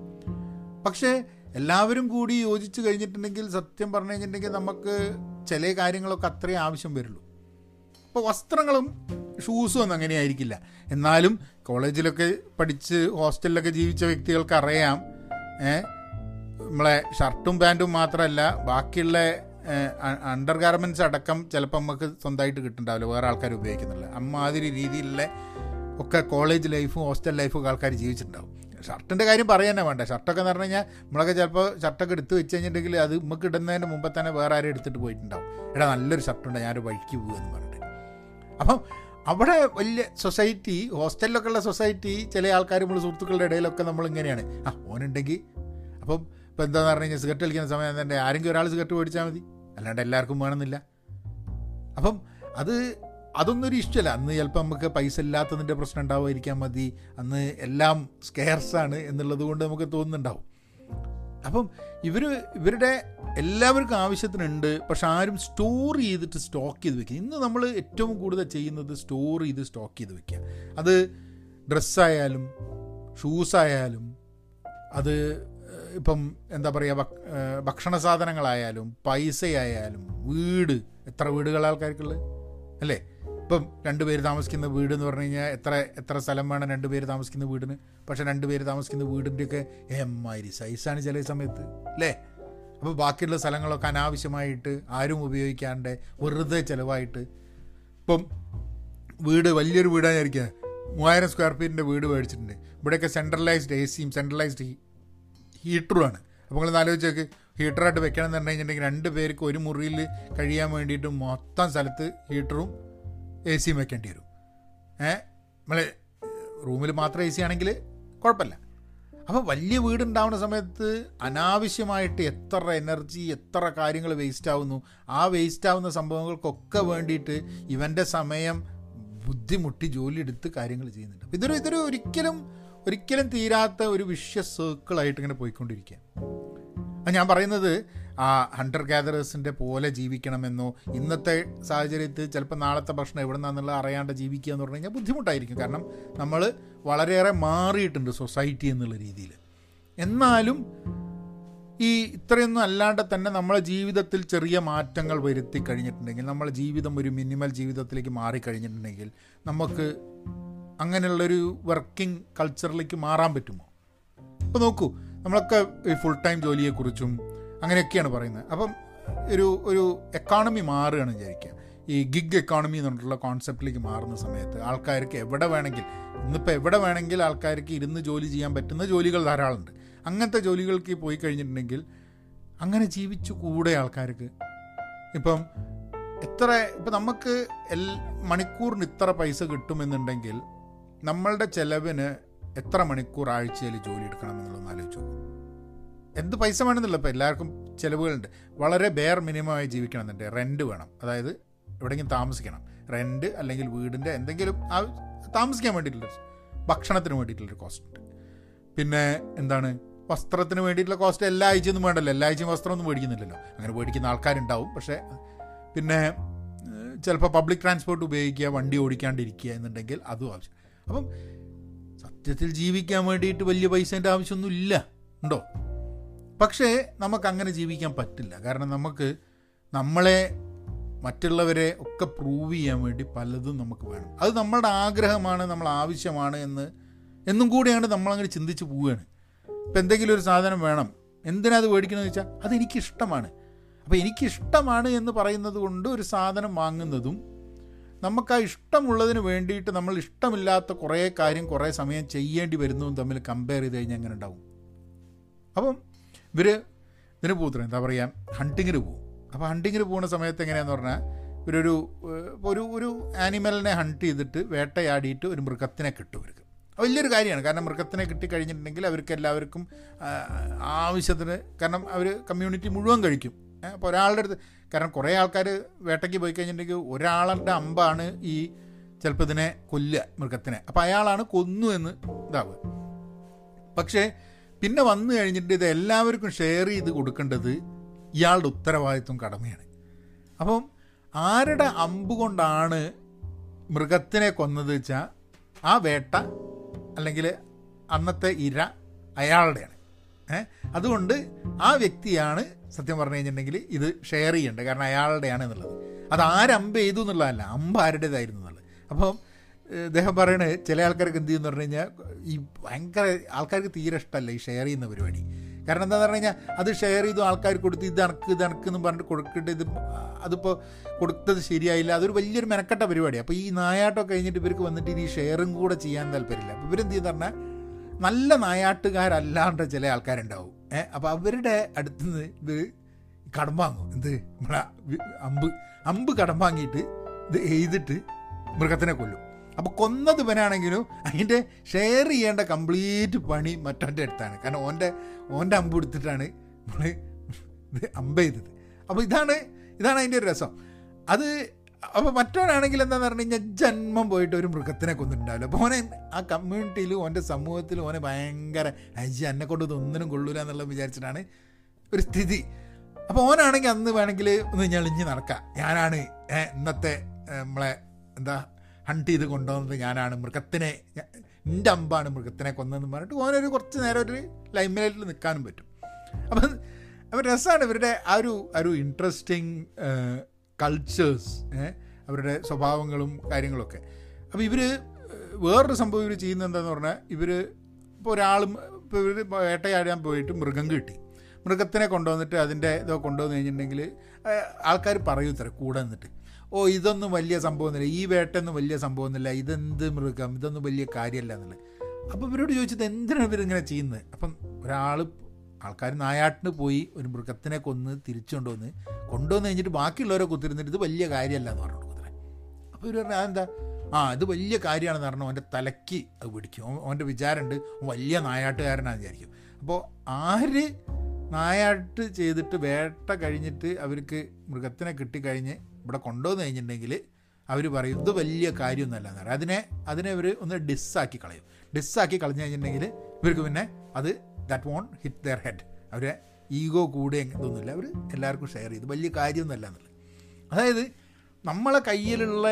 A: പക്ഷേ എല്ലാവരും കൂടി യോജിച്ച് കഴിഞ്ഞിട്ടുണ്ടെങ്കിൽ സത്യം പറഞ്ഞു കഴിഞ്ഞിട്ടുണ്ടെങ്കിൽ നമുക്ക് ചില കാര്യങ്ങളൊക്കെ അത്രയും ആവശ്യം വരുള്ളൂ. ഇപ്പോൾ വസ്ത്രങ്ങളും ഷൂസും ഒന്നും അങ്ങനെ ആയിരിക്കില്ല. എന്നാലും കോളേജിലൊക്കെ പഠിച്ച് ഹോസ്റ്റലിലൊക്കെ ജീവിച്ച വ്യക്തികൾക്ക് അറിയാം. ഏ നമ്മളെ ഷർട്ടും പാന്റും മാത്രമല്ല ബാക്കിയുള്ള അണ്ടർ ഗാർമെന്റ്സ് അടക്കം ചിലപ്പോൾ നമുക്ക് സ്വന്തമായിട്ട് കിട്ടുന്നുണ്ടാവില്ല വേറെ ആൾക്കാർ ഉപയോഗിക്കുന്നില്ല അമ്മാതിരി രീതിയിലുള്ള ഒക്കെ കോളേജ് ലൈഫും ഹോസ്റ്റൽ ലൈഫും ആൾക്കാർ ജീവിച്ചിട്ടുണ്ടാവും. ഷർട്ടിന്റെ കാര്യം പറയാൻ തന്നെ വേണ്ട. ഷർട്ടൊക്കെ എന്ന് പറഞ്ഞു കഴിഞ്ഞാൽ നമ്മളൊക്കെ ചിലപ്പോൾ ഷർട്ടൊക്കെ എടുത്ത് വെച്ച് കഴിഞ്ഞിട്ടുണ്ടെങ്കിൽ അത് നമുക്ക് ഇടുന്നതിന് മുമ്പ് തന്നെ വേറെ ആരും എടുത്തിട്ട് പോയിട്ടുണ്ടാവും. എടാ നല്ലൊരു ഷർട്ടുണ്ട് ഞാനൊരു വഴിക്ക് പോകുമെന്ന് പറഞ്ഞിട്ട്. അപ്പം അവിടെ വലിയ സൊസൈറ്റി ഹോസ്റ്റലിലൊക്കെ ഉള്ള സൊസൈറ്റി ചില ആൾക്കാർ നമ്മൾ സുഹൃത്തുക്കളുടെ ഇടയിലൊക്കെ നമ്മൾ ഇങ്ങനെയാണ് ആ ഓനുണ്ടെങ്കിൽ അപ്പം ഇപ്പം എന്താന്ന് പറഞ്ഞു കഴിഞ്ഞാൽ സിഗരറ്റ് വലിക്കുന്ന സമയം തന്നെ ആരെങ്കിലും ഒരാൾ സിഗരറ്റ് മേടിച്ചാൽ മതി. അല്ലാണ്ട് എല്ലാവർക്കും വേണമെന്നില്ല. അപ്പം അത് അതൊന്നൊരു ഇഷ്ടമല്ല അന്ന് ചിലപ്പോൾ നമുക്ക് പൈസ ഇല്ലാത്തതിന്റെ പ്രശ്നം ഉണ്ടാവുമായിരിക്കാൻ മതി. അന്ന് എല്ലാം സ്കെയർസാണ് എന്നുള്ളത് കൊണ്ട് നമുക്ക് തോന്നുന്നുണ്ടാവും. അപ്പം ഇവർ ഇവരുടെ എല്ലാവർക്കും ആവശ്യത്തിനുണ്ട്. പക്ഷെ ആരും സ്റ്റോർ ചെയ്തിട്ട് സ്റ്റോക്ക് ചെയ്ത് വെക്കുക ഇന്ന് നമ്മൾ ഏറ്റവും കൂടുതൽ ചെയ്യുന്നത് സ്റ്റോർ ചെയ്ത് സ്റ്റോക്ക് ചെയ്ത് വെക്കുക. അത് ഡ്രസ്സായാലും ഷൂസായാലും അത് ഇപ്പം എന്താ പറയുക ഭക്ഷണ സാധനങ്ങളായാലും പൈസയായാലും വീട്. എത്ര വീടുകൾ ആൾക്കാർക്കുള്ളത് അല്ലേ? ഇപ്പം രണ്ട് പേര് താമസിക്കുന്ന വീട് എന്ന് പറഞ്ഞു കഴിഞ്ഞാൽ എത്ര എത്ര സ്ഥലം വേണം രണ്ട് പേര് താമസിക്കുന്ന വീടിന്? പക്ഷെ രണ്ട് പേര് താമസിക്കുന്ന വീടിന്റെയൊക്കെ എമ്മാതിരി സൈസാണ് ചില സമയത്ത്. അല്ലേ? അപ്പോൾ ബാക്കിയുള്ള സ്ഥലങ്ങളൊക്കെ അനാവശ്യമായിട്ട് ആരും ഉപയോഗിക്കാണ്ട് വെറുതെ ചിലവായിട്ട്. ഇപ്പം വീട് വലിയൊരു വീടായിരിക്കുക മൂവായിരം സ്ക്വയർ ഫീറ്റിന്റെ വീട് മേടിച്ചിട്ടുണ്ട്. ഇവിടെയൊക്കെ സെൻട്രലൈസ്ഡ് എ സിയും സെൻട്രലൈസ്ഡ് ഹീറ്ററുമാണ് അപ്പോൾ നിങ്ങൾ ആലോചിച്ച് നോക്ക്. ഹീറ്ററായിട്ട് വെക്കണം എന്ന് പറഞ്ഞു കഴിഞ്ഞിട്ടുണ്ടെങ്കിൽ രണ്ട് പേർക്ക് ഒരു മുറിയിൽ കഴിയാൻ വേണ്ടിയിട്ട് മൊത്തം സ്ഥലത്ത് ഹീറ്ററും എ സിയും വെക്കേണ്ടി വരും. ഏ? നമ്മൾ റൂമിൽ മാത്രം എ സി ആണെങ്കിൽ കുഴപ്പമില്ല. അപ്പോൾ വലിയ വീടുണ്ടാവുന്ന സമയത്ത് അനാവശ്യമായിട്ട് എത്ര എനർജി എത്ര കാര്യങ്ങൾ വേസ്റ്റ് ആവുന്നു. ആ വേസ്റ്റ് ആവുന്ന സംഭവങ്ങൾക്കൊക്കെ വേണ്ടിയിട്ട് ഇവന്റെ സമയം ബുദ്ധിമുട്ടി ജോലി എടുത്ത് കാര്യങ്ങൾ ചെയ്യുന്നുണ്ട്. ഇതൊരു ഇതൊരു ഒരിക്കലും ഒരിക്കലും തീരാത്ത ഒരു വിഷ്യ സർക്കിളായിട്ട് ഇങ്ങനെ പോയിക്കൊണ്ടിരിക്കുക ഞാൻ പറയുന്നത് ആ ഹണ്ടർ ഗ്യാദറേഴ്സിന്റെ പോലെ ജീവിക്കണമെന്നോ ഇന്നത്തെ സാഹചര്യത്തിൽ ചിലപ്പോൾ നാളത്തെ ഭക്ഷണം എവിടെ നിന്നാണെന്നുള്ള അറിയാണ്ട് ജീവിക്കുക എന്ന് പറഞ്ഞു കഴിഞ്ഞാൽ ബുദ്ധിമുട്ടായിരിക്കും. കാരണം നമ്മൾ വളരെയേറെ മാറിയിട്ടുണ്ട് സൊസൈറ്റി എന്നുള്ള രീതിയിൽ. എന്നാലും ഈ ഇത്രയൊന്നും അല്ലാണ്ട് തന്നെ നമ്മളെ ജീവിതത്തിൽ ചെറിയ മാറ്റങ്ങൾ വരുത്തി കഴിഞ്ഞിട്ടുണ്ടെങ്കിൽ നമ്മളെ ജീവിതം ഒരു മിനിമൽ ജീവിതത്തിലേക്ക് മാറിക്കഴിഞ്ഞിട്ടുണ്ടെങ്കിൽ നമുക്ക് അങ്ങനെയുള്ളൊരു വർക്കിംഗ് കൾച്ചറിലേക്ക് മാറാൻ പറ്റുമോ? അപ്പോൾ നോക്കൂ നമ്മളൊക്കെ ഈ ഫുൾ ടൈം ജോലിയെക്കുറിച്ചും അങ്ങനെയൊക്കെയാണ് പറയുന്നത്. അപ്പം ഒരു ഒരു എക്കോണമി മാറുകയാണ് വിചാരിക്കുക. ഈ ഗിഗ് എക്കോണമി എന്നുള്ള കോൺസെപ്റ്റിലേക്ക് മാറുന്ന സമയത്ത് ആൾക്കാർക്ക് എവിടെ വേണമെങ്കിൽ ഇന്നിപ്പോൾ എവിടെ വേണമെങ്കിൽ ആൾക്കാർക്ക് ഇരുന്ന് ജോലി ചെയ്യാൻ പറ്റുന്ന ജോലികൾ ധാരാളമുണ്ട്. അങ്ങനത്തെ ജോലികൾക്ക് പോയി കഴിഞ്ഞിട്ടുണ്ടെങ്കിൽ അങ്ങനെ ജീവിച്ചു കൂടെ ആൾക്കാർക്ക്. ഇപ്പം എത്ര ഇപ്പം നമുക്ക് എൽ മണിക്കൂറിന് ഇത്ര പൈസ കിട്ടുമെന്നുണ്ടെങ്കിൽ നമ്മളുടെ ചെലവിന് എത്ര മണിക്കൂർ ആഴ്ചയിൽ ജോലി എടുക്കണം എന്നുള്ളതൊന്ന് ആലോചിച്ചു എന്ത് പൈസ വേണമെന്നില്ല ഇപ്പോൾ എല്ലാവർക്കും ചിലവുകളുണ്ട്. വളരെ ബെയർ മിനിമമായി ജീവിക്കണം ജീവിക്കണമെന്നുണ്ട്. റെന്റ് വേണം. അതായത് എവിടെയെങ്കിലും താമസിക്കണം. റെന്റ് അല്ലെങ്കിൽ വീടിന്റെ എന്തെങ്കിലും ആ താമസിക്കാൻ വേണ്ടിയിട്ടുള്ള ഭക്ഷണത്തിന് വേണ്ടിയിട്ടുള്ളൊരു കോസ്റ്റ് ഉണ്ട്. പിന്നെ എന്താണ്? വസ്ത്രത്തിന് വേണ്ടിയിട്ടുള്ള കോസ്റ്റ് എല്ലാ ആഴ്ചയൊന്നും വേണ്ടല്ലോ. എല്ലാ ആഴ്ചയും വസ്ത്രമൊന്നും മേടിക്കുന്നില്ലല്ലോ. അങ്ങനെ മേടിക്കുന്ന ആൾക്കാരുണ്ടാവും. പക്ഷേ പിന്നെ ചിലപ്പോൾ പബ്ലിക് ട്രാൻസ്പോർട്ട് ഉപയോഗിക്കുക വണ്ടി ഓടിക്കാണ്ടിരിക്കുക എന്നുണ്ടെങ്കിൽ അതും ആവശ്യം അപ്പം സത്യത്തിൽ ജീവിക്കാൻ വേണ്ടിയിട്ട് വലിയ പൈസേന്റെ ആവശ്യമൊന്നും ഇല്ല. ഉണ്ടോ? പക്ഷേ നമുക്ക് അങ്ങനെ ജീവിക്കാൻ പറ്റില്ല. കാരണം നമുക്ക് നമ്മളെ മറ്റുള്ളവരെ ഒക്കെ പ്രൂവ് ചെയ്യാൻ വേണ്ടി പലതും നമുക്ക് വേണം. അത് നമ്മളുടെ ആഗ്രഹമാണ് നമ്മൾ ആവശ്യമാണ് എന്ന് എന്നും കൂടിയാണ് നമ്മളങ്ങനെ ചിന്തിച്ച് പോവുകയാണ്. ഇപ്പം എന്തെങ്കിലും ഒരു സാധനം വേണം. എന്തിനാ അത് മേടിക്കണമെന്ന് വെച്ചാൽ അതെനിക്കിഷ്ടമാണ്. അപ്പോൾ എനിക്കിഷ്ടമാണ് എന്ന് പറയുന്നത് കൊണ്ട് ഒരു സാധനം വാങ്ങുന്നതും നമുക്ക് ആ ഇഷ്ടമുള്ളതിന് വേണ്ടിയിട്ട് നമ്മൾ ഇഷ്ടമില്ലാത്ത കുറേ കാര്യം കുറേ സമയം ചെയ്യേണ്ടി വരുന്നതും തമ്മിൽ കമ്പയർ ചെയ്ത് കഴിഞ്ഞാൽ എങ്ങനെ ഉണ്ടാവും? അപ്പം ഇവർ ഇതിന് പോകത്തില്ല എന്താ പറയുക ഹണ്ടിങ്ങിന് പോകും അപ്പോൾ ഹണ്ടിങ്ങിന് പോകുന്ന സമയത്ത് എങ്ങനെയാന്ന് പറഞ്ഞാൽ ഇവരൊരു ഒരു ഒരു ആനിമലിനെ ഹണ്ട് ചെയ്തിട്ട് വേട്ടയാടിയിട്ട് ഒരു മൃഗത്തിനെ കിട്ടും അവർക്ക് വലിയൊരു കാര്യമാണ്. കാരണം മൃഗത്തിനെ കിട്ടിക്കഴിഞ്ഞിട്ടുണ്ടെങ്കിൽ അവർക്ക് എല്ലാവർക്കും ആവശ്യത്തിന് കാരണം അവർ കമ്മ്യൂണിറ്റി മുഴുവൻ കഴിക്കും. അപ്പോൾ ഒരാളുടെ അടുത്ത് കാരണം കുറേ ആൾക്കാർ വേട്ടയ്ക്ക് പോയി കഴിഞ്ഞിട്ടുണ്ടെങ്കിൽ ഒരാളുടെ അമ്പാണ് ഈ ചിലപ്പോൾ ഇതിനെ കൊല്ലുക മൃഗത്തിനെ. അപ്പോൾ അയാളാണ് കൊന്നു എന്ന് ഇതാവുക. പക്ഷേ പിന്നെ വന്നു കഴിഞ്ഞിട്ട് ഇത് എല്ലാവർക്കും ഷെയർ ചെയ്ത് കൊടുക്കേണ്ടത് ഇയാളുടെ ഉത്തരവാദിത്വം കടമയാണ്. അപ്പം ആരുടെ അമ്പ് കൊണ്ടാണ് മൃഗത്തിനെ കൊന്നത് വെച്ചാൽ ആ വേട്ട അല്ലെങ്കിൽ അന്നത്തെ ഇര അയാളുടെയാണ്. അതുകൊണ്ട് ആ വ്യക്തിയാണ് സത്യം പറഞ്ഞു കഴിഞ്ഞിട്ടുണ്ടെങ്കിൽ ഇത് ഷെയർ ചെയ്യേണ്ടത് കാരണം അയാളുടെയാണ് എന്നുള്ളത്. അത് ആരമ്പ് ചെയ്തു എന്നുള്ളതല്ല. അമ്പ് ആരുടേതായിരുന്നു എന്നുള്ളത്. അപ്പം അദ്ദേഹം പറയണത് ചില ആൾക്കാർക്ക് എന്ത് ചെയ്യുമെന്ന് പറഞ്ഞു കഴിഞ്ഞാൽ ഈ ഭയങ്കര ആൾക്കാർക്ക് തീരെ ഇഷ്ടമല്ല ഈ ഷെയർ ചെയ്യുന്ന പരിപാടി. കാരണം എന്താണെന്ന് പറഞ്ഞു കഴിഞ്ഞാൽ അത് ഷെയർ ചെയ്തു ആൾക്കാർ കൊടുത്ത് ഇത് അണക്ക് ഇത് അണക്ക് എന്ന് പറഞ്ഞിട്ട് കൊടുക്കേണ്ട ഇത് അതിപ്പോൾ കൊടുത്തത് ശരിയായില്ല. അതൊരു വലിയൊരു മെനക്കെട്ട പരിപാടി. അപ്പോൾ ഈ നായാട്ടം കഴിഞ്ഞിട്ട് ഇവർക്ക് വന്നിട്ട് ഇനി ഷെയറും കൂടെ ചെയ്യാൻ താല്പര്യമില്ല. അപ്പോൾ ഇവരെന്ത് ചെയ്യുന്ന പറഞ്ഞാൽ നല്ല നായാട്ടുകാരല്ലാണ്ട് ചില ആൾക്കാരുണ്ടാവും. അപ്പോൾ അവരുടെ അടുത്ത് നിന്ന് ഇത് കടം വാങ്ങും. എന്ത്? നമ്മളെ അമ്പ് അമ്പ് കടം വാങ്ങിയിട്ട് ഇത് എഴുതിട്ട് മൃഗത്തിനെ കൊല്ലും. അപ്പോൾ കൊന്നത് ഇവനാണെങ്കിലും അതിന്റെ ഷെയർ ചെയ്യേണ്ട കംപ്ലീറ്റ് പണി മറ്റവന്റെ അടുത്താണ്. കാരണം ഓന്റെ ഓന്റെ അമ്പ് എടുത്തിട്ടാണ് നമ്മൾ ഇത് അമ്പ് ചെയ്തത്. അപ്പോൾ ഇതാണ് ഇതാണ് അതിന്റെ ഒരു രസം. അത് അപ്പോൾ മറ്റവനാണെങ്കിൽ എന്താണെന്ന് പറഞ്ഞു കഴിഞ്ഞാൽ ജന്മം പോയിട്ട് ഒരു മൃഗത്തിനെ കൊന്നിട്ടുണ്ടാവില്ല. അപ്പോൾ ഓനെ ആ കമ്മ്യൂണിറ്റിയിൽ ഓന്റെ സമൂഹത്തിൽ ഓനെ ഭയങ്കര അയ്യ എന്നെ കൊണ്ട് ഇതൊന്നിനും കൊള്ളൂല എന്നുള്ളത് വിചാരിച്ചിട്ടാണ് ഒരു സ്ഥിതി. അപ്പോൾ ഓനാണെങ്കിൽ അന്ന് വേണമെങ്കിൽ ഒന്ന് ഞെളിഞ്ഞ് നടക്കാം. ഞാനാണ് ഇന്നത്തെ നമ്മളെ എന്താ ഹണ്ട് ചെയ്ത് കൊണ്ടുവന്നത് ഞാനാണ്. മൃഗത്തിനെ എന്റെ അമ്പാണ് മൃഗത്തിനെ കൊന്നതെന്ന് പറഞ്ഞിട്ട് ഓനൊരു കുറച്ച് നേരം ഒരു ലൈംലൈറ്റിൽ നിൽക്കാനും പറ്റും. അപ്പം അപ്പം രസമാണ് ഇവരുടെ ആ ഒരു ഒരു ഇൻട്രസ്റ്റിംഗ് കൾച്ചേഴ്സ് അവരുടെ സ്വഭാവങ്ങളും കാര്യങ്ങളൊക്കെ. അപ്പോൾ ഇവർ വേറൊരു സംഭവം ഇവർ ചെയ്യുന്നത് എന്താണെന്ന് പറഞ്ഞാൽ ഇവർ ഇപ്പോൾ ഒരാളും ഇപ്പോൾ ഇവർ വേട്ടയാടാൻ പോയിട്ട് മൃഗം കിട്ടി. മൃഗത്തിനെ കൊണ്ടുവന്നിട്ട് അതിന്റെ ഇതോ കൊണ്ടുവന്ന് കഴിഞ്ഞിട്ടുണ്ടെങ്കിൽ ആൾക്കാർ പറയൂ തരാം കൂടെ നിന്നിട്ട്. ഓ ഇതൊന്നും വലിയ സംഭവമൊന്നുമില്ല. ഈ വേട്ടൊന്നും വലിയ സംഭവമൊന്നുമില്ല. ഇതെന്ത് മൃഗം? ഇതൊന്നും വലിയ കാര്യമല്ല എന്നുള്ളത്. അപ്പോൾ ഇവരോട് ചോദിച്ചത് എന്തിനാണ് ഇവരിങ്ങനെ ചെയ്യുന്നത്? അപ്പം ഒരാൾ ആൾക്കാർ നായാട്ടിന് പോയി ഒരു മൃഗത്തിനെ കൊന്ന് തിരിച്ചു കൊണ്ടുവന്ന് കൊണ്ടുവന്ന് കഴിഞ്ഞിട്ട് ബാക്കിയുള്ളവരെ കുത്തിരുന്നിട്ട് ഇത് വലിയ കാര്യമല്ല എന്ന് പറഞ്ഞു കുതിര അപ്പോൾ ഇവർ പറഞ്ഞാൽ അതെന്താ? ആ ഇത് വലിയ കാര്യമാണെന്ന് പറഞ്ഞു. അവന്റെ തലയ്ക്ക് അത് പിടിക്കും. അവൻ- അവന്റെ വിചാരമുണ്ട് വലിയ നായാട്ടുകാരനാണെന്ന് വിചാരിക്കും. അപ്പോൾ ആര് നായാട്ട് ചെയ്തിട്ട് വേട്ട കഴിഞ്ഞിട്ട് അവർക്ക് മൃഗത്തിനെ കിട്ടിക്കഴിഞ്ഞ് ഇവിടെ കൊണ്ടുവന്ന് കഴിഞ്ഞിട്ടുണ്ടെങ്കിൽ അവർ പറയും ഇത് വലിയ കാര്യമൊന്നുമല്ല എന്ന് പറയും. അതിനെ അതിനെ ഇവർ ഒന്ന് ഡിസ്സാക്കി കളയും. ഡിസ്സാക്കി കളഞ്ഞു കഴിഞ്ഞിട്ടുണ്ടെങ്കിൽ ഇവർക്ക് പിന്നെ അത് that won't hit their head അവരെ ഈഗോ കൂടെ ഇതൊന്നുമില്ല. അവർ എല്ലാവർക്കും ഷെയർ ചെയ്തു. വലിയ കാര്യമൊന്നുമല്ല എന്നുള്ളത്. അതായത് നമ്മളെ കയ്യിലുള്ള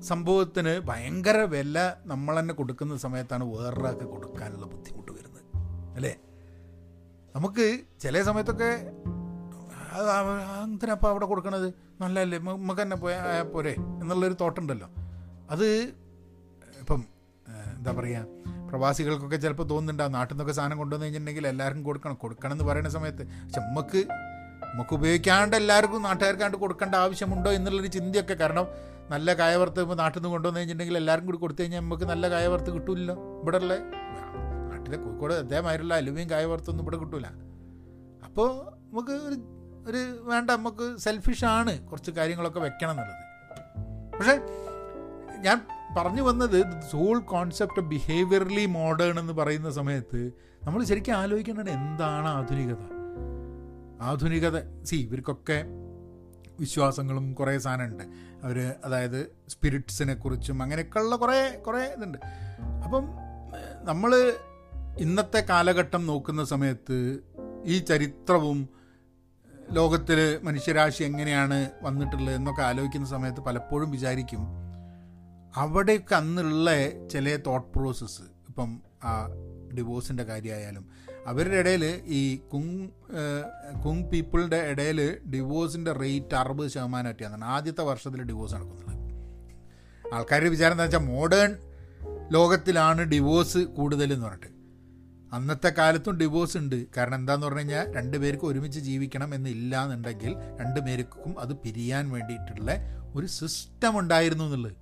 A: സംഭവത്തിന് ഭയങ്കര വില നമ്മൾ തന്നെ കൊടുക്കുന്ന സമയത്താണ് വേറൊരാൾക്ക് കൊടുക്കാനുള്ള ബുദ്ധിമുട്ട് വരുന്നത്. അല്ലേ? നമുക്ക് ചില സമയത്തൊക്കെ എന്തിനപ്പോൾ അവിടെ കൊടുക്കണത്? നല്ലതല്ലേ. നമുക്ക് തന്നെ പോയാൽ പോരെ എന്നുള്ളൊരു തോട്ടുണ്ടല്ലോ. അത് ഇപ്പം എന്താ പറയുക പ്രവാസികൾക്കൊക്കെ ചിലപ്പോൾ തോന്നുന്നുണ്ടാവും നാട്ടിൽ നിന്നൊക്കെ സാധനം കൊണ്ടുവന്ന് കഴിഞ്ഞിട്ടുണ്ടെങ്കിൽ എല്ലാവർക്കും കൊടുക്കണം. കൊടുക്കണം എന്ന് പറയുന്ന സമയത്ത് പക്ഷെ നമുക്ക് നമുക്ക് ഉപയോഗിക്കാണ്ട് എല്ലാവർക്കും നാട്ടുകാർക്കാണ്ട് കൊടുക്കേണ്ട ആവശ്യമുണ്ടോ എന്നുള്ളൊരു ചിന്തയൊക്കെ കാരണം നല്ല കായവർത്ത് ഇപ്പോൾ നാട്ടിൽ നിന്ന് കൊണ്ടുവന്ന് കഴിഞ്ഞിട്ടുണ്ടെങ്കിൽ എല്ലാവർക്കും കൂടി കൊടുത്തു കഴിഞ്ഞാൽ നമുക്ക് നല്ല കായവർത്ത് കിട്ടില്ലല്ലോ ഇവിടെ ഉള്ള നാട്ടിലെ കോഴിക്കോട് അദ്ദേഹമായിട്ടുള്ള അലുവയും കായവർത്തൊന്നും ഇവിടെ കിട്ടില്ല അപ്പോൾ നമുക്ക് ഒരു ഒരു വേണ്ട നമുക്ക് സെൽഫിഷാണ് കുറച്ച് കാര്യങ്ങളൊക്കെ വെക്കണം എന്നുള്ളത്. പക്ഷേ ഞാൻ പറഞ്ഞു വന്നത് സോൾ കോൺസെപ്റ്റ് ബിഹേവിയർലി മോഡേൺ എന്ന് പറയുന്ന സമയത്ത് നമ്മൾ ശരിക്കും ആലോചിക്കേണ്ടത് എന്താണ് ആധുനികത? ആധുനികത സി ഇവർക്കൊക്കെ വിശ്വാസങ്ങളും കുറേ സാധനമുണ്ട്. അവർ അതായത് സ്പിരിറ്റ്സിനെ കുറിച്ചും അങ്ങനെയൊക്കെയുള്ള കുറേ കുറേ ഇതുണ്ട്. അപ്പം നമ്മൾ ഇന്നത്തെ കാലഘട്ടം നോക്കുന്ന സമയത്ത് ഈ ചരിത്രവും ലോകത്തിൽ മനുഷ്യരാശി എങ്ങനെയാണ് വന്നിട്ടുള്ളത് എന്നൊക്കെ ആലോചിക്കുന്ന സമയത്ത് പലപ്പോഴും വിചാരിക്കും അവിടെയൊക്കെ അന്നുള്ള ചില തോട്ട് പ്രോസസ്സ് ഇപ്പം ആ ഡിവോഴ്സിന്റെ കാര്യമായാലും. അവരുടെ ഇടയിൽ ഈ കുങ് കുങ് പീപ്പിളിന്റെ ഇടയിൽ ഡിവോഴ്സിന്റെ റേറ്റ് അറുപത് ശതമാനമായിട്ടാണ് ആദ്യത്തെ വർഷത്തിൽ ഡിവോഴ്സ് നടക്കുന്നത് ആൾക്കാരുടെ വിചാരം എന്താ വെച്ചാൽ മോഡേൺ ലോകത്തിലാണ് ഡിവോഴ്സ് കൂടുതലെന്ന് പറഞ്ഞിട്ട്. അന്നത്തെ കാലത്തും ഡിവോഴ്സ് ഉണ്ട്. കാരണം എന്താന്ന് പറഞ്ഞു കഴിഞ്ഞാൽ രണ്ട് പേർക്ക് ഒരുമിച്ച് ജീവിക്കണം എന്നില്ല എന്നുണ്ടെങ്കിൽ രണ്ട് പേർക്കും അത് പിരിയാൻ വേണ്ടിയിട്ടുള്ള ഒരു സിസ്റ്റം ഉണ്ടായിരുന്നു എന്നുള്ളത്.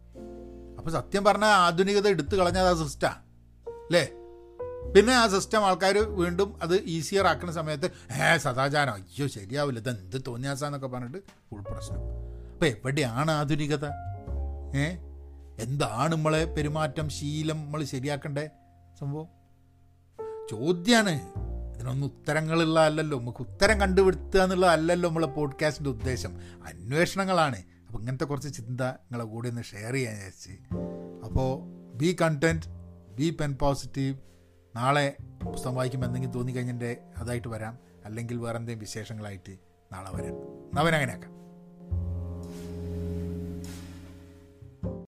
A: അപ്പോൾ സത്യം പറഞ്ഞാൽ ആധുനികത എടുത്തു കളഞ്ഞത് ആ സിസ്റ്റമാണ് അല്ലേ പിന്നെ ആ സിസ്റ്റം ആൾക്കാർ വീണ്ടും അത് ഈസിയർ ആക്കുന്ന സമയത്ത് ഏ സദാചാരം. അയ്യോ ശരിയാവില്ല. ഇത് എന്ത് തോന്നിയാസാന്നൊക്കെ പറഞ്ഞിട്ട് ഫുൾ പ്രശ്നം. അപ്പോൾ എവിടെയാണ് ആധുനികത? ഏ? എന്താണ് നമ്മളെ പെരുമാറ്റം ശീലം നമ്മൾ ശരിയാക്കണ്ടേ? സംഭവം? ചോദ്യമാണ് ഇതിനൊന്നും ഉത്തരങ്ങളുള്ള അല്ലല്ലോ. നമുക്ക് ഉത്തരം കണ്ടുപിടുത്തുക എന്നുള്ളതല്ലല്ലോ നമ്മളെ പോഡ്കാസ്റ്റിന്റെ ഉദ്ദേശം. അന്വേഷണങ്ങളാണ്. അപ്പോൾ ഇങ്ങനത്തെ കുറച്ച് ചിന്ത നിങ്ങളെ കൂടെ ഒന്ന് ഷെയർ ചെയ്യാൻ വിചാരിച്ച്. അപ്പോൾ be content be pen positive നാളെ പുസ്തകം വായിക്കുമ്പോൾ എന്തെങ്കിലും തോന്നിക്കഴിഞ്ഞിട്ട് അതായിട്ട് വരാം. അല്ലെങ്കിൽ വേറെ എന്തെങ്കിലും വിശേഷങ്ങളായിട്ട് നാളെ വരാം. അവനങ്ങനെയാക്കാം